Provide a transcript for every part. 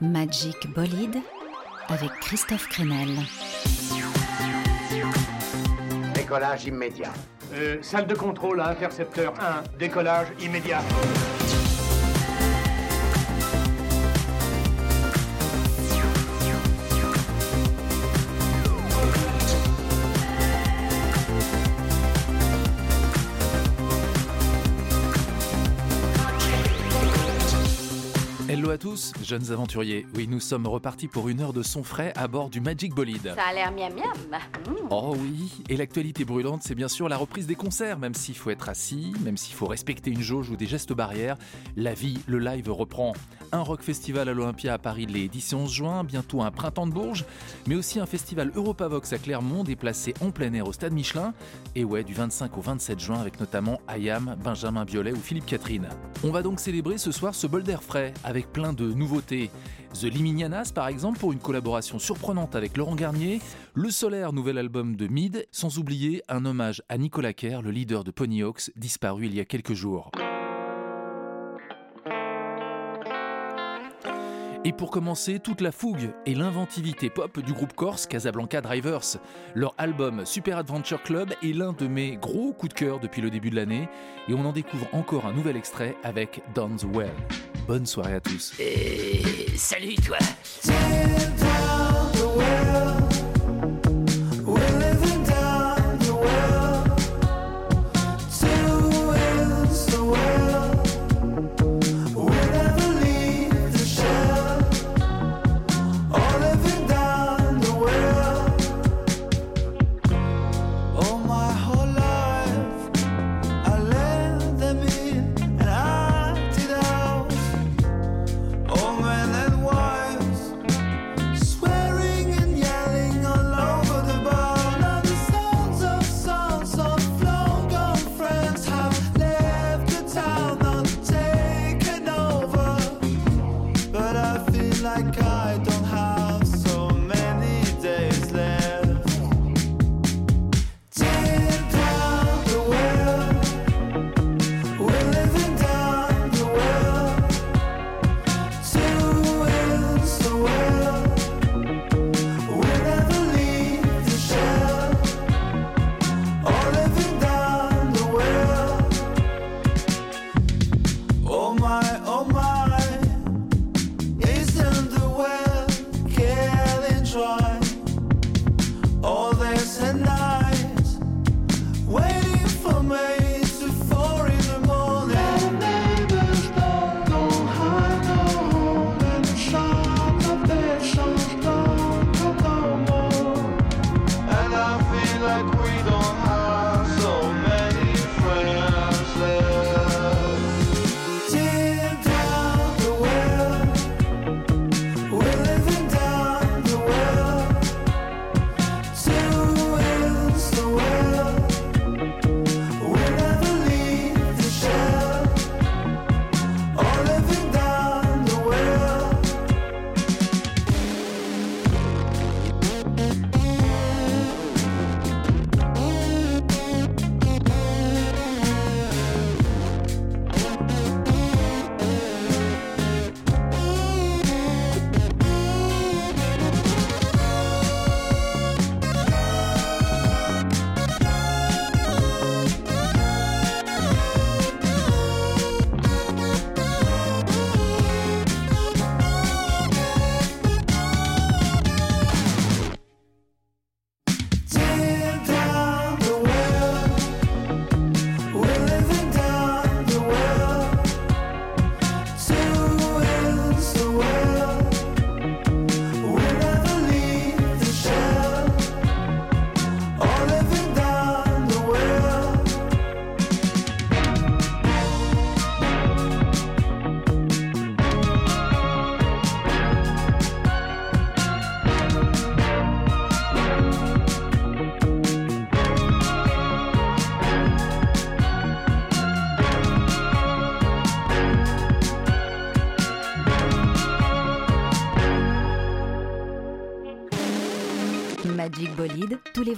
Magic Bolide avec Christophe Crenel. Décollage immédiat. Euh, salle de contrôle à intercepteur 1, décollage immédiat. Jeunes aventuriers. Oui, nous sommes repartis pour une heure de son frais à bord du Magic Bolide. Ça a l'air miam miam. Mmh. Oh oui, et l'actualité brûlante, c'est bien sûr la reprise des concerts, même s'il faut être assis, même s'il faut respecter une jauge ou des gestes barrières, la vie, le live reprend. Un rock festival à l'Olympia à Paris les 10 et 11 juin, bientôt un printemps de Bourges, mais aussi un festival Europavox à Clermont déplacé en plein air au stade Michelin, et ouais, du 25 au 27 juin avec notamment Ayam, Benjamin Biolay ou Philippe Catherine. On va donc célébrer ce soir ce bol d'air frais, avec plein de nouveautés. The Liminianas par exemple pour une collaboration surprenante avec Laurent Garnier, Le Solaire, nouvel album de Mid, sans oublier un hommage à Nicolas Kerr, le leader de Ponyhawks, disparu il y a quelques jours. Et pour commencer, toute la fougue et l'inventivité pop du groupe corse Casablanca Drivers. Leur album Super Adventure Club est l'un de mes gros coups de cœur depuis le début de l'année et on en découvre encore un nouvel extrait avec Don's Well. Bonne soirée à tous. Et salut toi.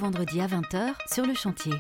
Vendredis à 20h sur le chantier.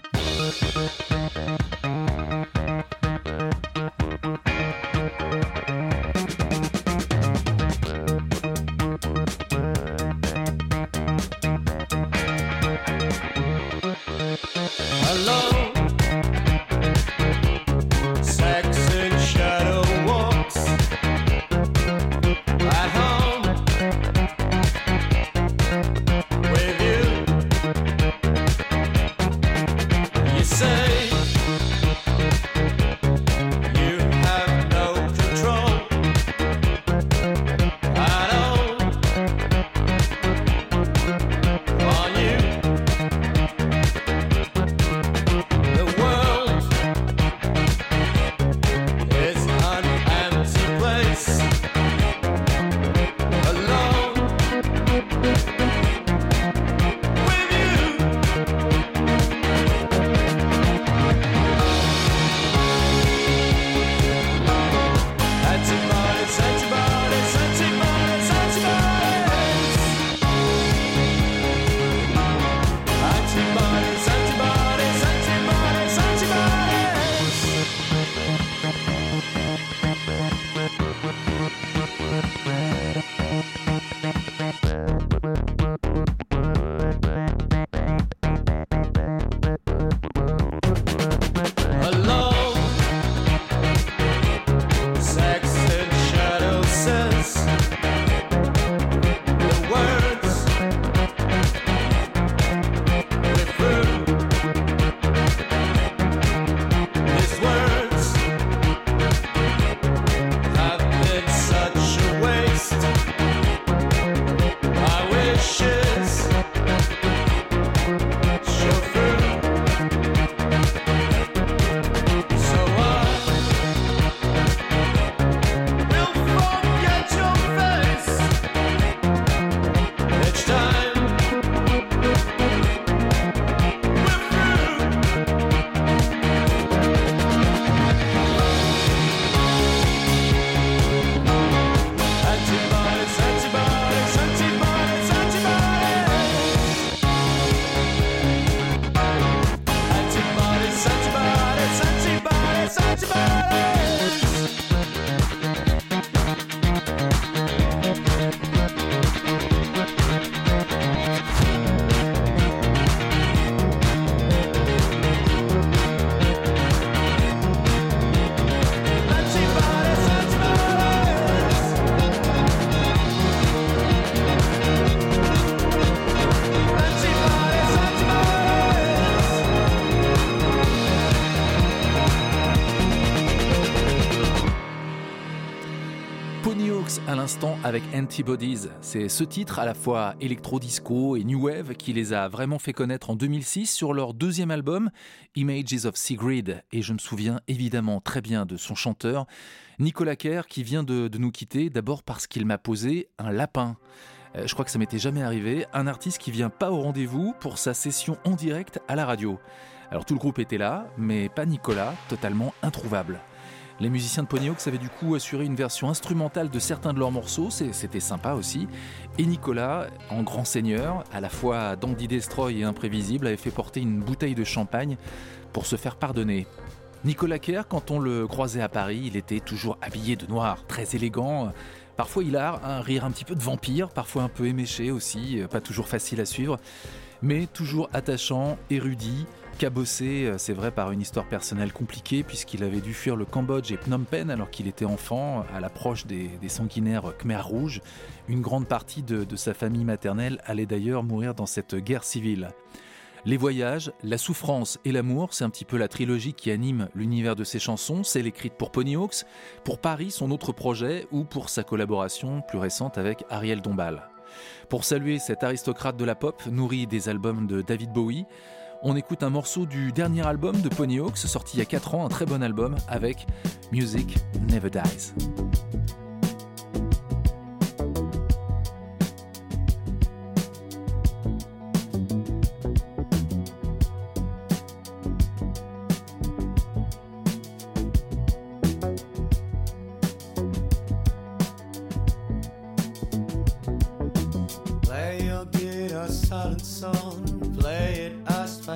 Avec Antibodies. C'est ce titre à la fois électro-disco et new wave qui les a vraiment fait connaître en 2006 sur leur deuxième album Images of Sigrid. Et je me souviens évidemment très bien de son chanteur Nicolas Kerr qui vient de, de nous quitter d'abord parce qu'il m'a posé un lapin. Euh, je crois que ça m'était jamais arrivé. Un artiste qui vient pas au rendez-vous pour sa session en direct à la radio. Alors tout le groupe était là, mais pas Nicolas, totalement introuvable. Les musiciens de Ponyhawks avaient du coup assuré une version instrumentale de certains de leurs morceaux, c'était sympa aussi. Et Nicolas, en grand seigneur, à la fois dandy destroy et imprévisible, avait fait porter une bouteille de champagne pour se faire pardonner. Nicolas Kerr, quand on le croisait à Paris, il était toujours habillé de noir, très élégant. Parfois il a un rire un petit peu de vampire, parfois un peu éméché aussi, pas toujours facile à suivre, mais toujours attachant, érudit, cabossé, euh, c'est vrai, par une histoire personnelle compliquée, puisqu'il avait dû fuir le Cambodge et Phnom Penh alors qu'il était enfant, à l'approche des, sanguinaires Khmer rouges. Une grande partie de, sa famille maternelle allait d'ailleurs mourir dans cette guerre civile. Les voyages, la souffrance et l'amour, c'est un petit peu la trilogie qui anime l'univers de ses chansons, celle écrite pour Ponyhawks, pour Paris, son autre projet, ou pour sa collaboration plus récente avec Ariel Dombal. Pour saluer cet aristocrate de la pop, nourri des albums de David Bowie, on écoute un morceau du dernier album de Ponyhawks, sorti il y a 4 ans, un très bon album, avec Music Never Dies.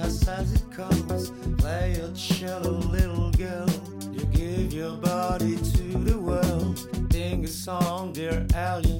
fast as it comes. Play a cello, little girl. You give your body to the world. Sing a song, dear alien.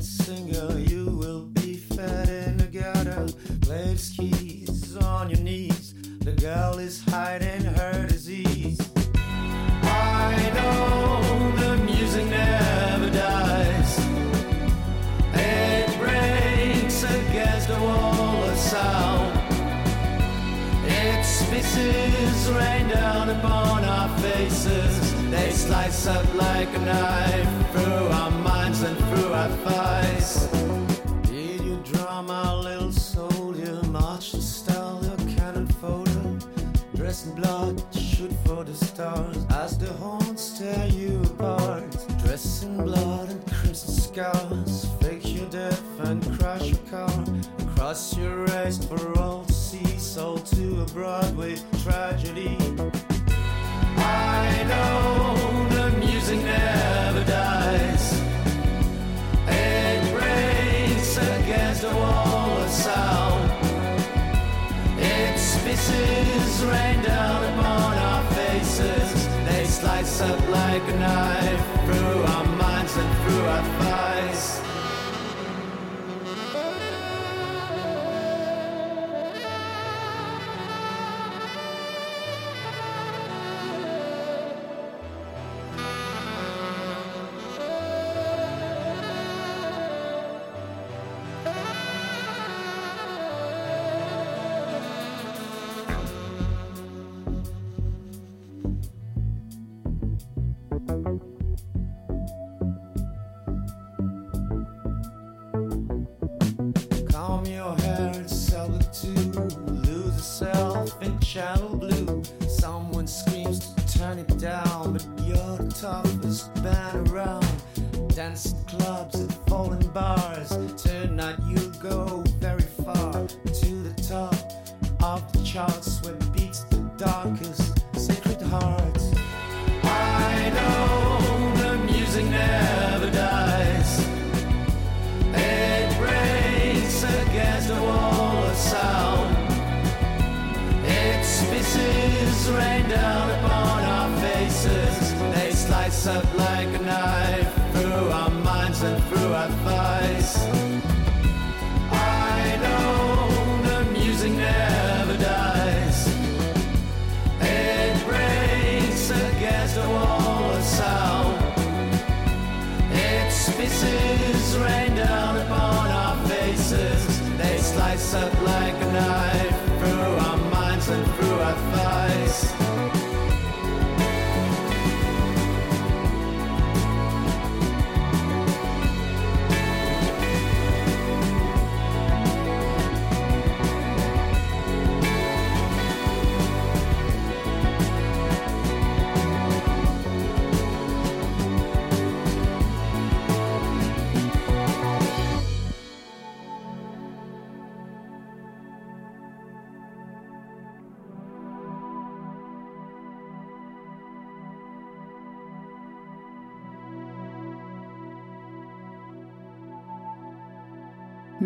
kisses rain down upon our faces. They slice up like a knife through our minds and through our thighs. Did you draw my little soldier? March to style your cannon photo, Dress in blood, shoot for the stars as the horns tear you apart. Dress in blood and crimson scars. Fake your death and crash your car. across your race for all sold to a Broadway tragedy. I know the music never dies. It breaks against the wall of sound. Its pieces rain down upon our faces. They slice up like a knife through our minds and through our thighs. cuts up like a knife through our minds and through our thoughts.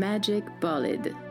Magic Bolide.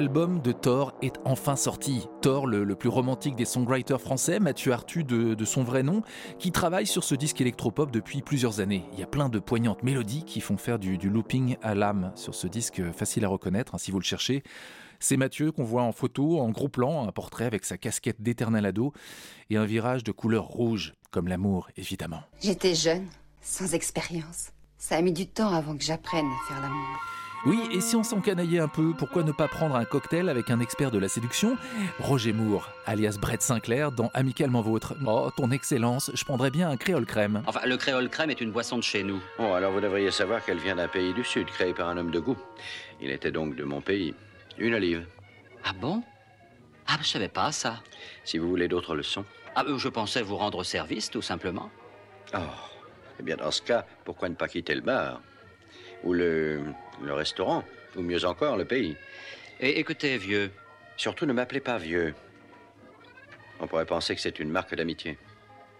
L'album de Thor est enfin sorti. Thor, le, plus romantique des songwriters français, Mathieu Artu de, son vrai nom, qui travaille sur ce disque électropop depuis plusieurs années. Il y a plein de poignantes mélodies qui font faire du, du looping à l'âme sur ce disque facile à reconnaître hein, si vous le cherchez. C'est Mathieu qu'on voit en photo, en gros plan, un portrait avec sa casquette d'éternel ado et un virage de couleur rouge, comme l'amour évidemment. J'étais jeune, sans expérience. Ça a mis du temps avant que j'apprenne à faire l'amour. Oui, et si on s'encanaillait un peu, pourquoi ne pas prendre un cocktail avec un expert de la séduction? Roger Moore, alias Brett Sinclair, dans Amicalement Vôtre. Oh, ton excellence, je prendrais bien un créole crème. Enfin, le créole crème est une boisson de chez nous. Bon, alors vous devriez savoir qu'elle vient d'un pays du Sud, créé par un homme de goût. Il était donc de mon pays. Une olive. Ah bon? Ah, je savais pas ça. Si vous voulez d'autres leçons. Ah, euh, je pensais vous rendre service, tout simplement. Oh, eh bien dans ce cas, pourquoi ne pas quitter le bar? Ou le, le restaurant Ou mieux encore, le pays Et écoutez, vieux, Surtout ne m'appelez pas vieux. On pourrait penser que c'est une marque d'amitié.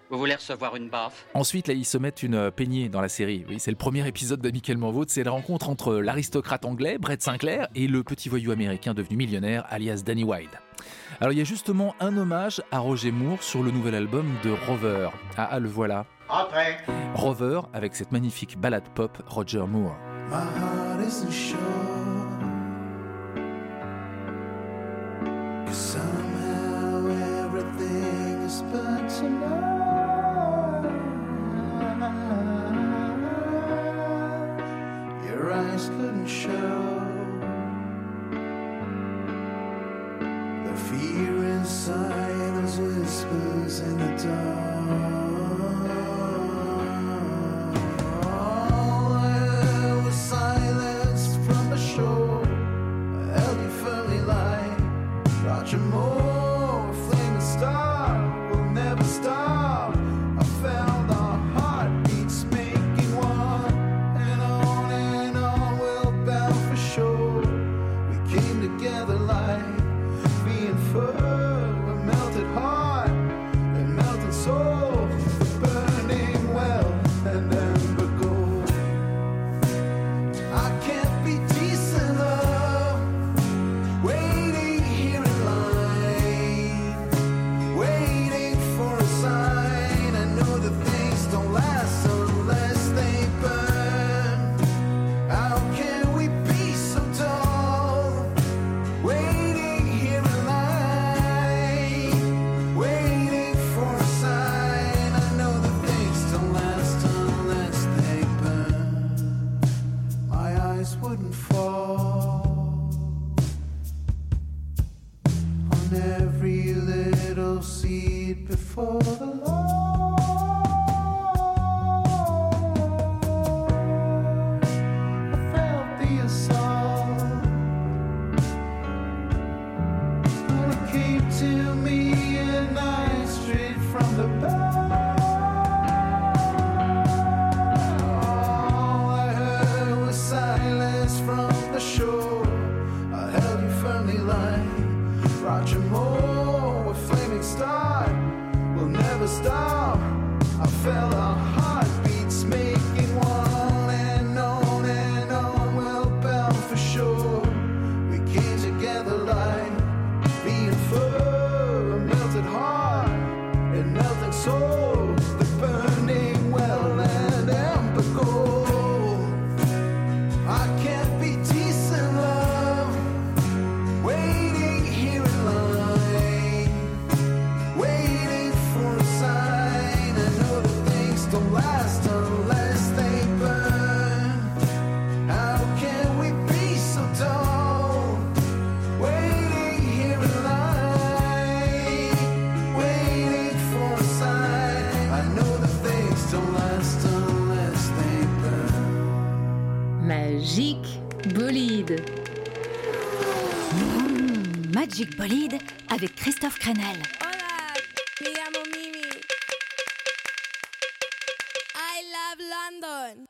Vous voulez recevoir une baffe? Ensuite, là, ils se mettent une euh, peignée dans la série. Oui, c'est le premier épisode d'Amicalement Vôtre. C'est la rencontre entre l'aristocrate anglais, Brett Sinclair, et le petit voyou américain devenu millionnaire, alias Danny Wilde. Alors, il y a justement un hommage à Roger Moore sur le nouvel album de Rover. Ah, ah, le voilà. Entrez. Rover avec cette magnifique ballade pop Roger Moore. My heart isn't sure. Cause somehow everything is but tonight. Your eyes couldn't show the fear inside those whispers in the dark. Bolide avec Christophe Crenel. Hola, me llamo Mimi. I love London.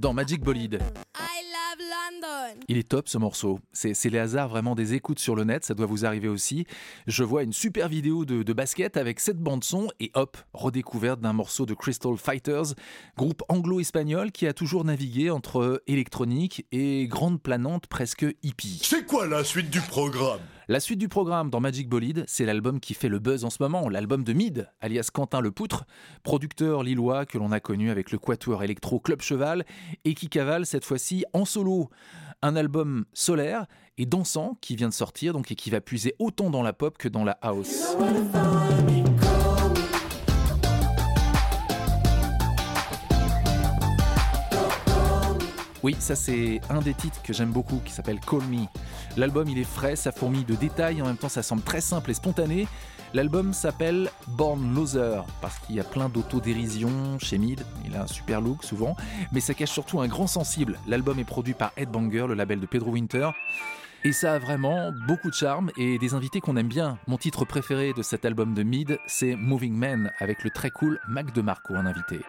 Dans Magic Bolide. Il est top ce morceau. C'est les hasards vraiment des écoutes sur le net, ça doit vous arriver aussi. Je vois une super vidéo de, de basket avec cette bande son et hop, redécouverte d'un morceau de Crystal Fighters, groupe anglo-espagnol qui a toujours navigué entre électronique et grande planante presque hippie. C'est quoi la suite du programme? La suite du programme dans Magic Bolide, c'est l'album qui fait le buzz en ce moment, l'album de Mid, alias Quentin Le Poutre, producteur lillois que l'on a connu avec le Quatuor électro Club Cheval et qui cavale cette fois-ci en solo. Un album solaire et dansant qui vient de sortir donc et qui va puiser autant dans la pop que dans la house. Oui, ça c'est un des titres que j'aime beaucoup qui s'appelle Call Me. L'album il est frais, ça fourmille de détails, en même temps ça semble très simple et spontané. L'album s'appelle Born Loser parce qu'il y a plein d'autodérision chez Mid, il a un super look souvent, mais ça cache surtout un grand sensible. L'album est produit par Headbanger, le label de Pedro Winter. Et ça a vraiment beaucoup de charme et des invités qu'on aime bien. Mon titre préféré de cet album de Mid, c'est Moving Men avec le très cool Mac DeMarco en invité.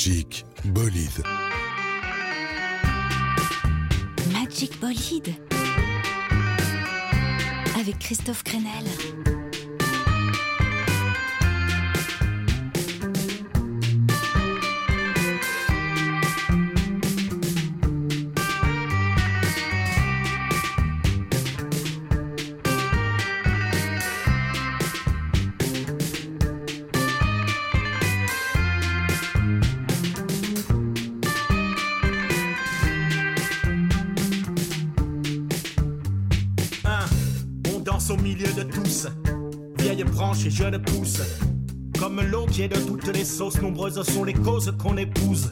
Magic Bolide. Magic Bolide. Avec Christophe Crenel. Les sauces, nombreuses sont les causes qu'on épouse.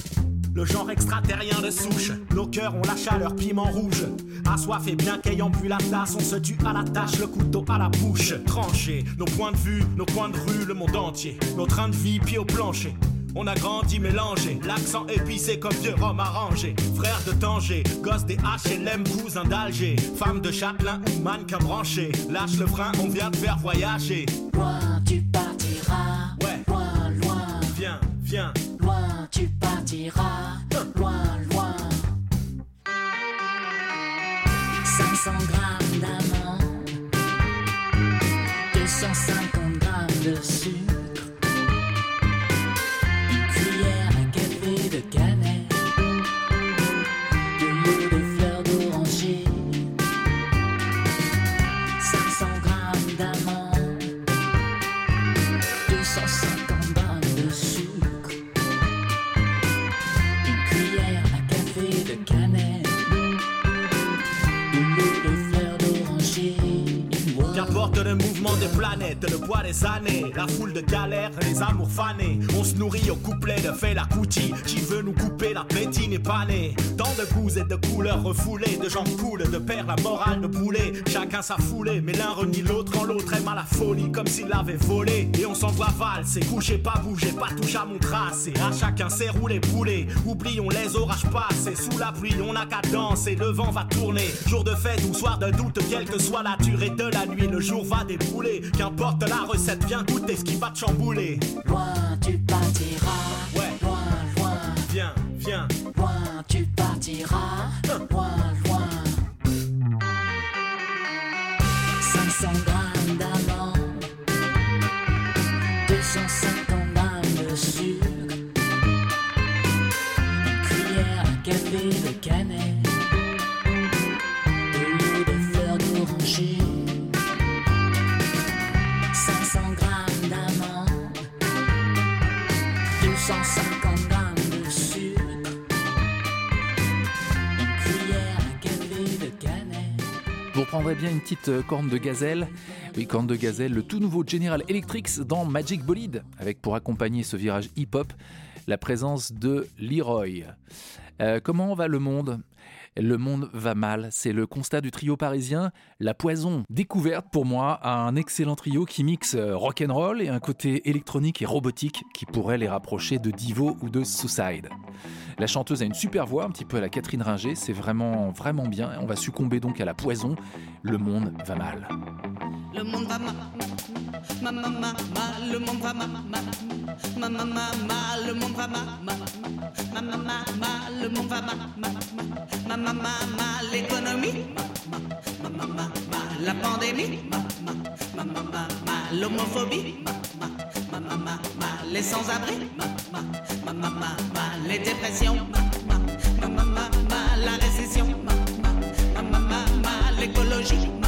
Le genre extraterrien de souche, nos cœurs ont la chaleur piment rouge. Assoiffés bien qu'ayant bu la tasse, on se tue à la tâche, le couteau à la bouche. Tranché, nos points de vue, nos coins de rue, le monde entier. Nos trains de vie, pieds au plancher. On a grandi mélangé, l'accent épicé comme vieux rhum arrangé. Frère de Tanger, gosse des HLM, cousin d'Alger. Femme de châtelain ou mannequin branché. Lâche le frein, on vient te faire voyager. Mouvement des planètes, le poids des années, la foule de galères, les amours fanés. On se nourrit au couplet de Fela Kuti, qui veut nous couper l'appétit n'est pas né. Tant de goûts et de couleurs refoulées, de gens coulent, de père la morale de boulet. Chacun sa foulée, mais l'un renie l'autre en l'autre aime à la folie, comme s'il l'avait volé. Et on s'envoie valser, coucher, pas bouger, pas touche à mon tracé. À chacun ses roulés poulets, oublions les orages passés. Sous la pluie, on n'a qu'à danser, le vent va tourner. Jour de fête ou soir de doute, quelle que soit la durée de la nuit, le jour va débouler. Qu'importe la recette, viens goûter ce qui va te chambouler. Loin tu partiras. Ouais. Loin, loin. Viens, viens. Loin tu partiras. Reprendrez bien une petite euh, corne de gazelle. Oui, corne de gazelle, le tout nouveau General Electric dans Magic Bolide, avec pour accompagner ce virage hip-hop la présence de Leroy. Euh, comment va le monde? Le monde va mal, c'est le constat du trio parisien La Poison, découverte pour moi à un excellent trio qui mixe euh, rock'n'roll et un côté électronique et robotique qui pourrait les rapprocher de Divo ou de Suicide. La chanteuse a une super voix, un petit peu à la Catherine Ringer, c'est vraiment vraiment bien. On va succomber donc à la poison. Le monde va mal. Ma ma ma, l'économie, ma ma ma ma ma, la pandémie, ma ma ma ma ma ma, l'homophobie, ma ma ma ma ma ma, les sans-abri, ma ma ma ma ma ma, les dépressions, ma ma ma ma ma, la récession, ma ma ma ma ma, l'écologie, ma ma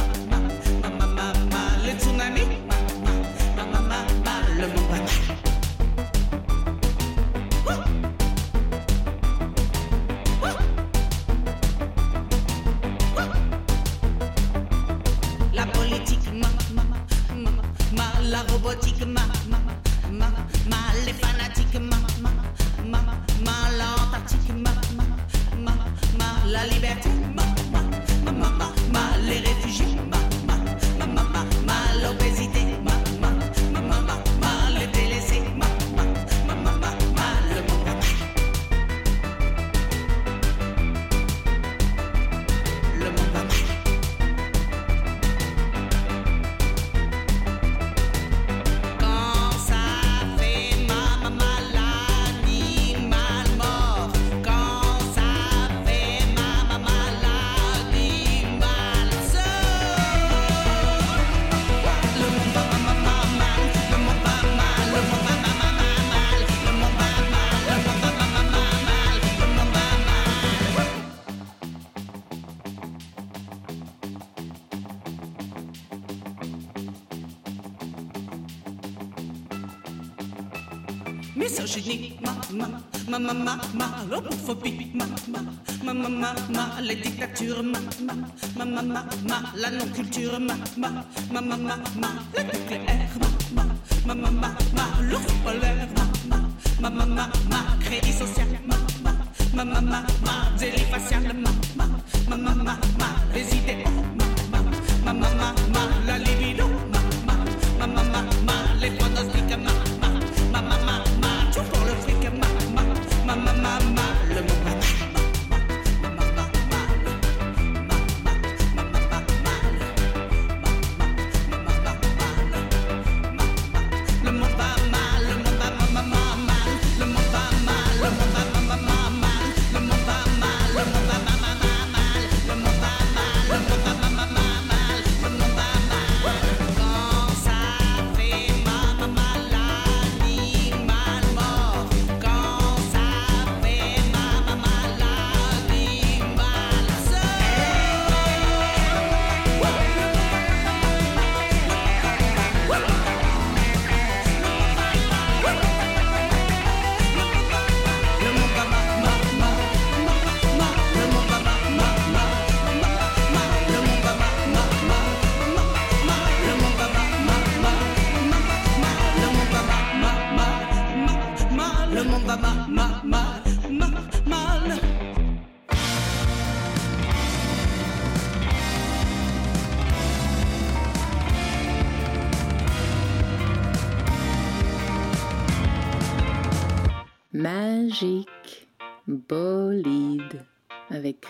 la non-culture, ma, ma, ma, ma, ma, ma, le nucléaire, ma, ma, ma, ma, ma, ma, l'ours polaire, ma, ma, ma, ma, ma, ma, crédit social, ma, ma, ma, ma, ma, ma, délit facial, ma, ma, ma,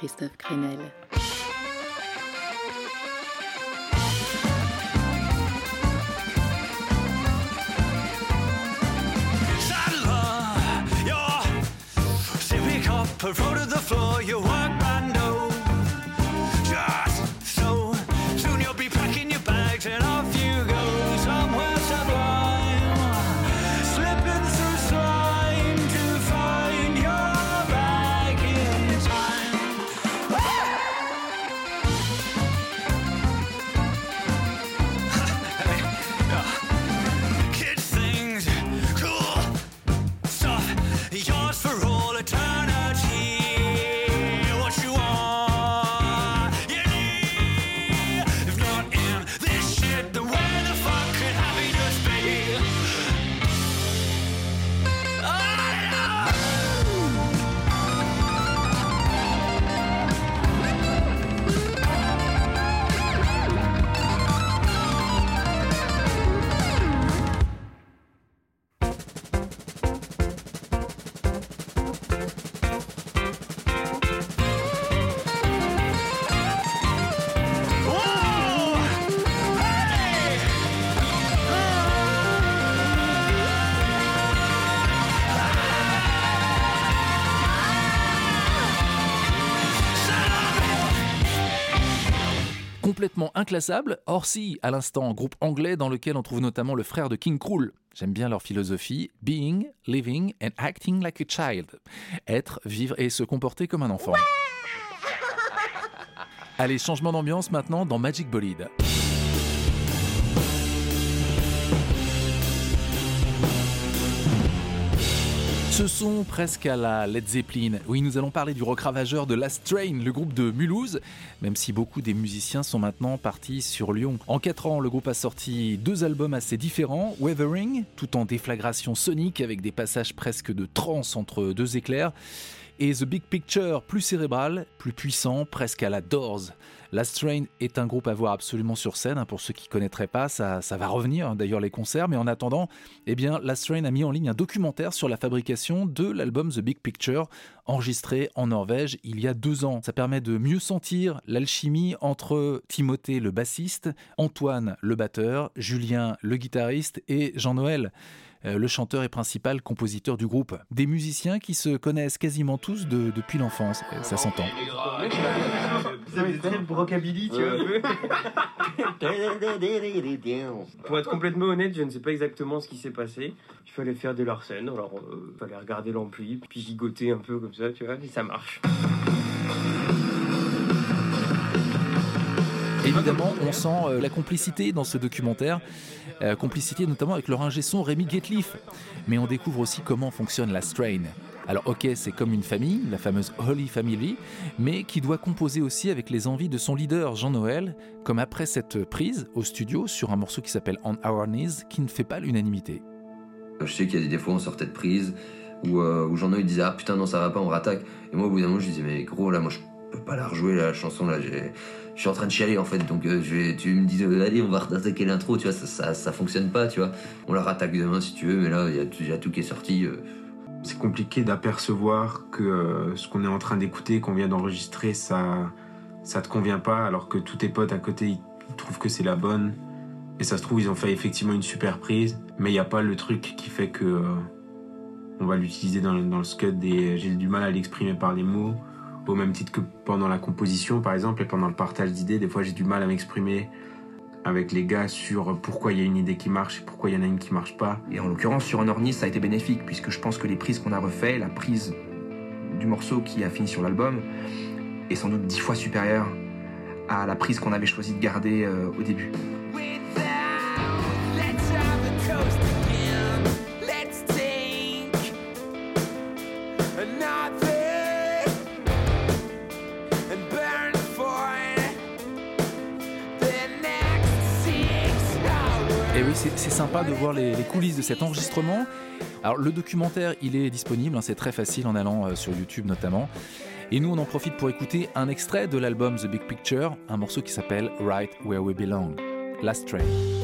Christophe Complètement inclassable, Orsi, à l'instant, groupe anglais dans lequel on trouve notamment le frère de King Krul. J'aime bien leur philosophie Being, living and acting like a child. Être, vivre et se comporter comme un enfant. Allez, changement d'ambiance maintenant dans Magic Bolide. Ce son presque à la Led Zeppelin. Oui, nous allons parler du rock ravageur de Last Train, le groupe de Mulhouse, même si beaucoup des musiciens sont maintenant partis sur Lyon. En 4 ans, le groupe a sorti deux albums assez différents, Weathering, tout en déflagration sonique avec des passages presque de trance entre deux éclairs, et The Big Picture, plus cérébral, plus puissant, presque à la Doors. Last Train est un groupe à voir absolument sur scène, hein, pour ceux qui connaîtraient pas, ça, ça va revenir hein, d'ailleurs les concerts, mais en attendant, eh bien, Last Train a mis en ligne un documentaire sur la fabrication de l'album The Big Picture, enregistré en Norvège il y a deux ans. Ça permet de mieux sentir l'alchimie entre Timothée le bassiste, Antoine le batteur, Julien le guitariste et Jean-Noël le chanteur et principal compositeur du groupe. Des musiciens qui se connaissent quasiment tous de- depuis l'enfance, Euh, ça s'entend. Rockabilly, tu vois. Pour être complètement honnête, je ne sais pas exactement ce qui s'est passé. Il fallait faire de Larsen, alors euh, il fallait regarder l'ampli, puis gigoter un peu comme ça, tu vois, et ça marche. Évidemment, on sent euh, la complicité dans ce documentaire, euh, complicité notamment avec leur ingé son Rémi. Mais on découvre aussi comment fonctionne la Strain. Alors ok, c'est comme une famille, la fameuse Holy Family, mais qui doit composer aussi avec les envies de son leader Jean-Noël, comme après cette prise au studio sur un morceau qui s'appelle On Our Knees, qui ne fait pas l'unanimité. Je sais qu'il y a des fois on sortait de prise où, euh, où Jean-Noël disait Ah putain, non, ça va pas, on rattaque. Et moi, au bout d'un moment, je disais Mais gros, là, moi, je peux pas la rejouer, la chanson, là, j'ai- je suis en train de chialer en fait. Donc, euh, tu me dis euh, Allez, on va rattaquer l'intro, tu vois, ça, ça, ça fonctionne pas, tu vois. On la rattaque demain si tu veux, mais là, il y a, tout- qui est sorti. euh. C'est compliqué d'apercevoir que euh, ce qu'on est en train d'écouter, qu'on vient d'enregistrer, ça, ça te convient pas, alors que tous tes potes à côté, ils trouvent que c'est la bonne. Et ça se trouve, ils ont fait effectivement une super prise, mais il n'y a pas le truc qui fait que on va l'utiliser dans, dans le scud et j'ai du mal à l'exprimer par les mots. Au même titre que pendant la composition, par exemple, et pendant le partage d'idées, des fois j'ai du mal à m'exprimer avec les gars sur pourquoi il y a une idée qui marche et pourquoi il y en a une qui marche pas. Et en l'occurrence, sur Honornis, ça a été bénéfique, puisque je pense que les prises qu'on a refait, la prise du morceau qui a fini sur l'album, est sans doute dix fois supérieure à la prise qu'on avait choisi de garder euh, au début. Et oui, c'est sympa de voir les, les coulisses de cet enregistrement. Alors le documentaire, il est disponible, hein, c'est très facile en allant euh, sur YouTube notamment. Et nous, on en profite pour écouter un extrait de l'album The Big Picture, un morceau qui s'appelle Right Where We Belong, Last Train.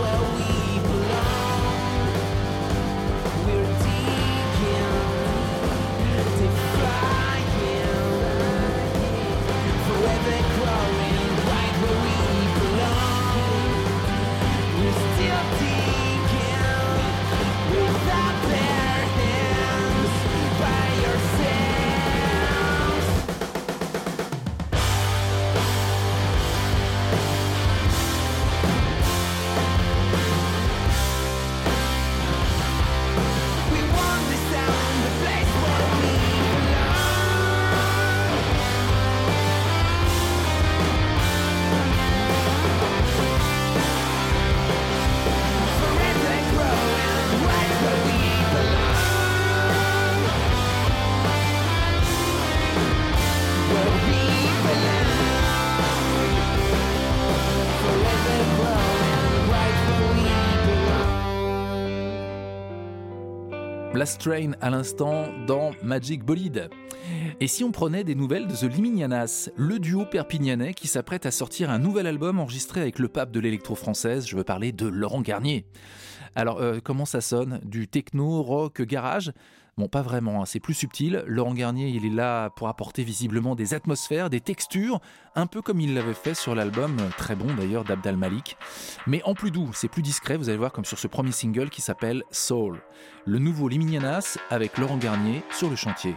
Where we Blast Train à l'instant dans Magic Bolide. Et si on prenait des nouvelles de The Liminianas, le duo perpignanais qui s'apprête à sortir un nouvel album enregistré avec le pape de l'électro française, je veux parler de Laurent Garnier. Alors, euh, comment ça sonne? Du techno, rock, garage? Bon, pas vraiment, hein, c'est plus subtil. Laurent Garnier, il est là pour apporter visiblement des atmosphères, des textures, un peu comme il l'avait fait sur l'album, euh, très bon d'ailleurs, d'Abdal Malik. Mais en plus doux, c'est plus discret, vous allez voir, comme sur ce premier single qui s'appelle Soul. Le nouveau Liminianas avec Laurent Garnier sur le chantier.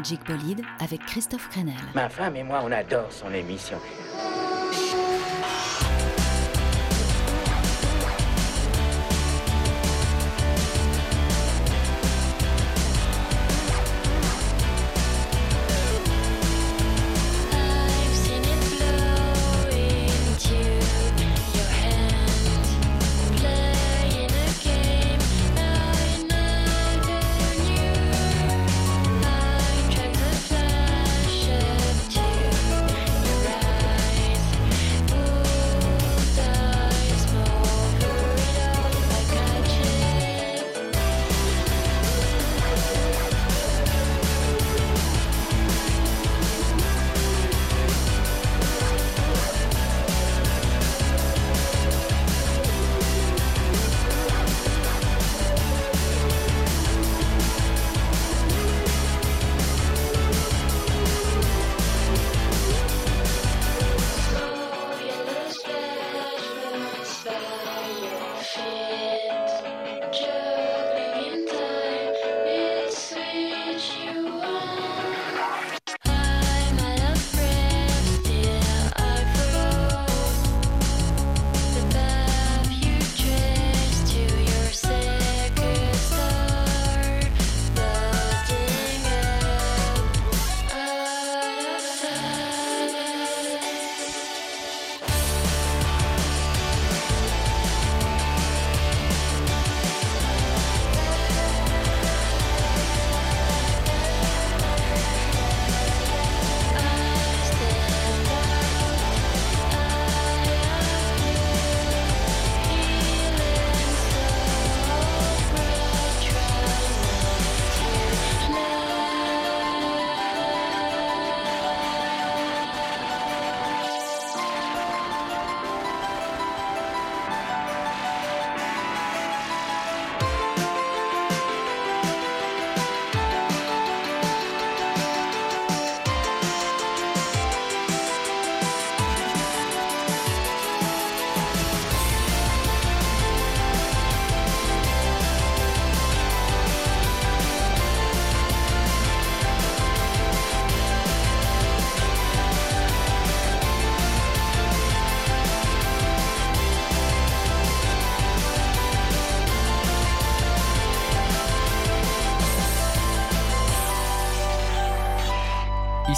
Magic Bolide avec Christophe Crenel. Ma femme et moi, on adore son émission.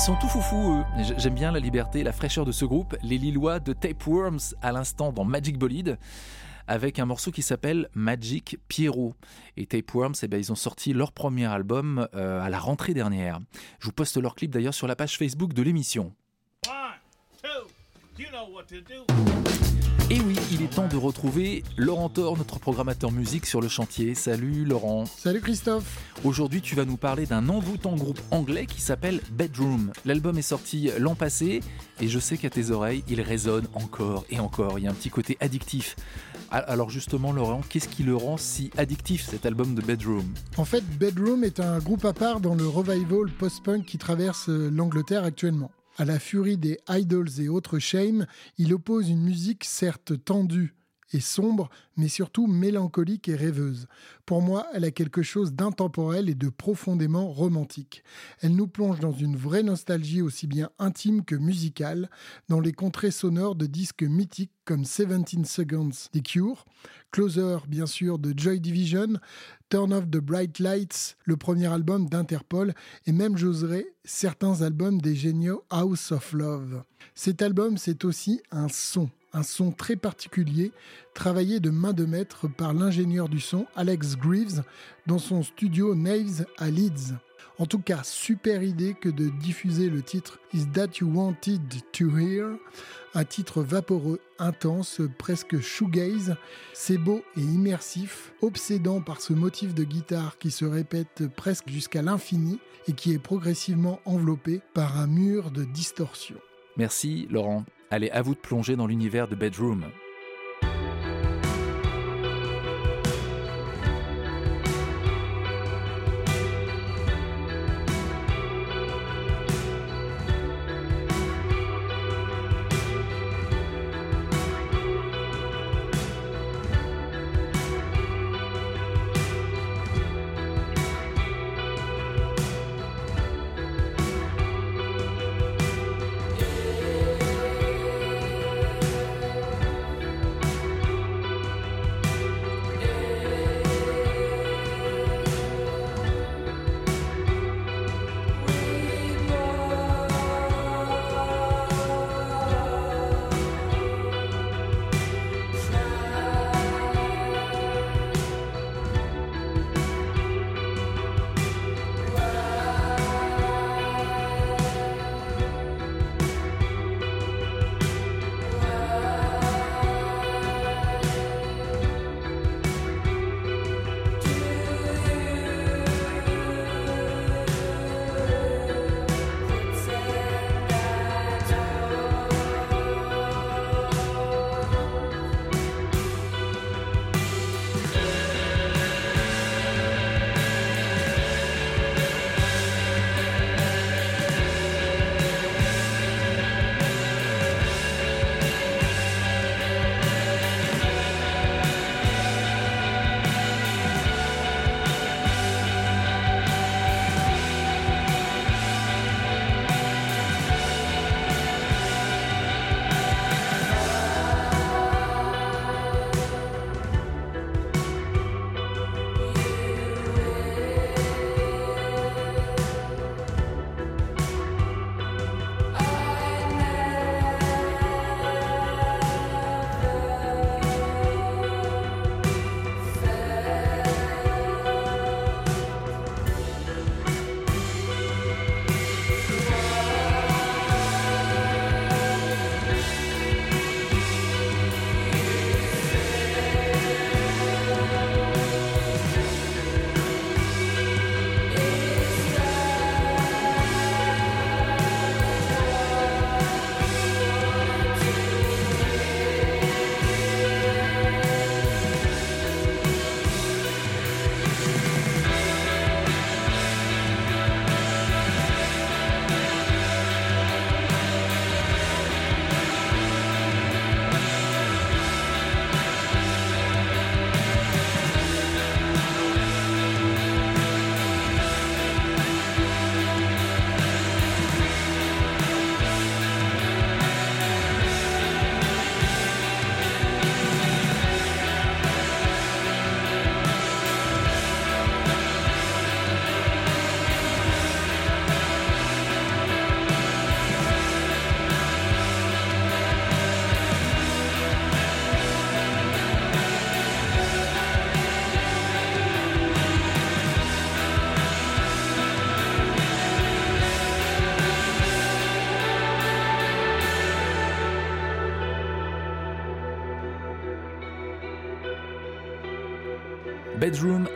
Sont tout foufou, eux. J'aime bien la liberté et la fraîcheur de ce groupe, les Lillois de Tapeworms, à l'instant dans Magic Bolide, avec un morceau qui s'appelle Magic Pierrot. Et Tapeworms, eh ben, ils ont sorti leur premier album euh, à la rentrée dernière. Je vous poste leur clip d'ailleurs sur la page Facebook de l'émission. You know what to do. Et oui, il est temps de retrouver Laurent Thor, notre programmateur musique sur le chantier. Salut Laurent. Salut Christophe. Aujourd'hui, tu vas nous parler d'un envoûtant groupe anglais qui s'appelle Bedroom. L'album est sorti l'an passé et je sais qu'à tes oreilles, il résonne encore et encore. Il y a un petit côté addictif. Alors justement, Laurent, qu'est-ce qui le rend si addictif cet album de Bedroom? En fait, Bedroom est un groupe à part dans le revival post-punk qui traverse euh, l'Angleterre actuellement. À la furie des idols et autres shame, il oppose une musique certes tendue sombre, mais surtout mélancolique et rêveuse. Pour moi, elle a quelque chose d'intemporel et de profondément romantique. Elle nous plonge dans une vraie nostalgie aussi bien intime que musicale, dans les contrées sonores de disques mythiques comme 17 Seconds des Cure, Closer bien sûr de Joy Division, Turn Off the Bright Lights, le premier album d'Interpol, et même j'oserais certains albums des géniaux House of Love. Cet album, c'est aussi un son, un son très particulier, travaillé de main de maître par l'ingénieur du son Alex Greaves dans son studio Naves à Leeds. En tout cas, super idée que de diffuser le titre Is That You Wanted to Hear? Un titre vaporeux, intense, presque shoegaze. C'est beau et immersif, obsédant par ce motif de guitare qui se répète presque jusqu'à l'infini et qui est progressivement enveloppé par un mur de distorsion. Merci Laurent. Allez, à vous de plonger dans l'univers de Bedroom.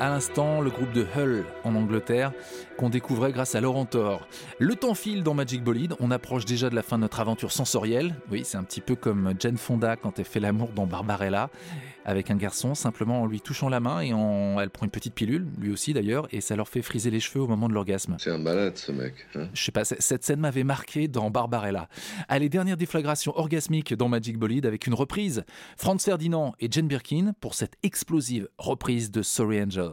À l'instant, le groupe de Hull en Angleterre qu'on découvrait grâce à Laurent Thor. Le temps file dans Magic Bolide, on approche déjà de la fin de notre aventure sensorielle. Oui, c'est un petit peu comme Jane Fonda quand elle fait l'amour dans Barbarella avec un garçon, simplement en lui touchant la main et en... elle prend une petite pilule, lui aussi d'ailleurs, et ça leur fait friser les cheveux au moment de l'orgasme. C'est un malade ce mec. hein. Je sais pas, cette scène m'avait marqué dans Barbarella. Allez, dernière déflagration orgasmique dans Magic Bolide avec une reprise. Franz Ferdinand et Jane Birkin pour cette explosive reprise de Sorry Angel.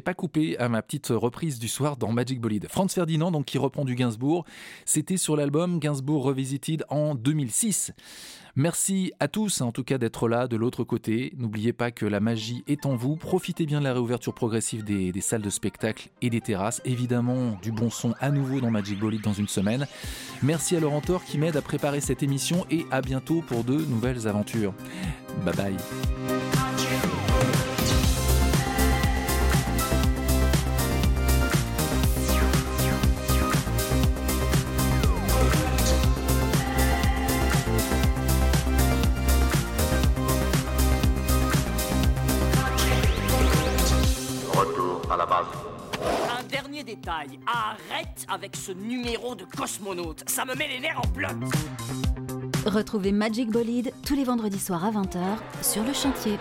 Pas coupé à ma petite reprise du soir dans Magic Bolide. Franz Ferdinand, donc qui reprend du Gainsbourg, c'était sur l'album Gainsbourg Revisited en 2006. Merci à tous, en tout cas, d'être là de l'autre côté. N'oubliez pas que la magie est en vous. Profitez bien de la réouverture progressive des, des salles de spectacle et des terrasses. Évidemment, du bon son à nouveau dans Magic Bolide dans une semaine. Merci à Laurent Thor qui m'aide à préparer cette émission et à bientôt pour de nouvelles aventures. Bye bye. Arrête avec ce numéro de cosmonaute, ça me met les nerfs en bloc. Retrouvez Magic Bolide tous les vendredis soirs à 20h sur le chantier.